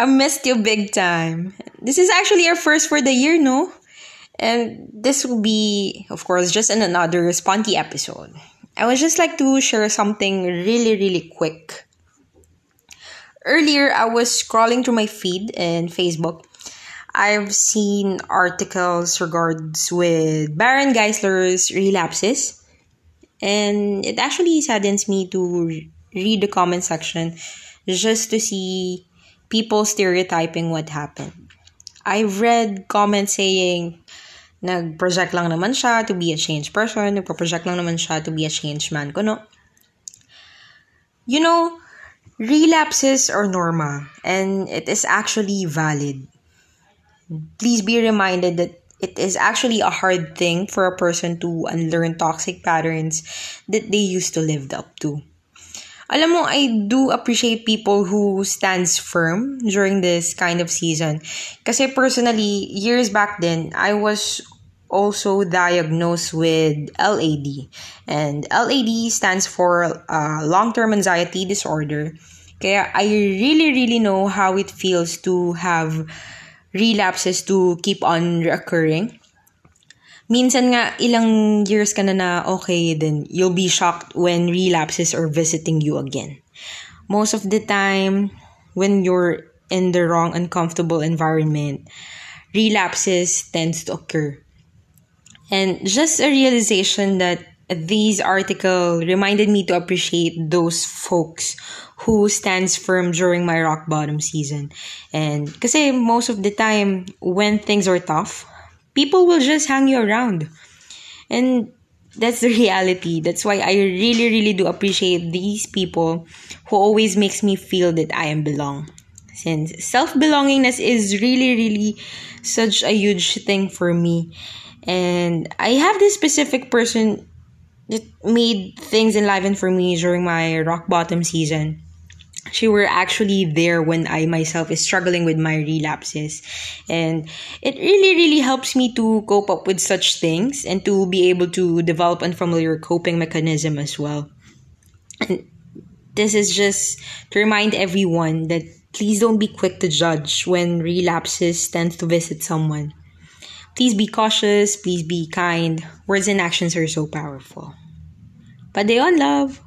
I missed you big time. This is actually our first for the year, no? And this will be, of course, just in another spunky episode. I would just like to share something really, really quick. Earlier, I was scrolling through my feed in Facebook. I've seen articles regards with Baron Geisler's relapses, and it actually saddens me to read the comment section just to see people stereotyping what happened. I've read comments saying, nag-project lang naman siya to be a changed person, nagpo-project lang naman siya to be a changed man kuno. You know, relapses are normal and it is actually valid. Please be reminded that it is actually a hard thing for a person to unlearn toxic patterns that they used to live up to. Alam mo, I do appreciate people who stands firm during this kind of season. Kasi personally, years back then, I was also diagnosed with LAD. And LAD stands for uh, long-term anxiety disorder. Kaya I really, really know how it feels to have relapses to keep on reoccurring minsan nga ilang years ka na na okay, then you'll be shocked when relapses are visiting you again. Most of the time, when you're in the wrong uncomfortable environment, relapses tends to occur. And just a realization that these article reminded me to appreciate those folks who stands firm during my rock bottom season. And kasi most of the time when things are tough, people will just hang you around. And that's the reality. That's why I really, really do appreciate these people who always makes me feel that I am belong. Since self-belongingness is really, really such a huge thing for me. And I have this specific person that made things enliven for me during my rock bottom season she were actually there when I myself is struggling with my relapses. And it really, really helps me to cope up with such things and to be able to develop unfamiliar coping mechanism as well. And this is just to remind everyone that please don't be quick to judge when relapses tend to visit someone. Please be cautious, please be kind. Words and actions are so powerful. But they on love.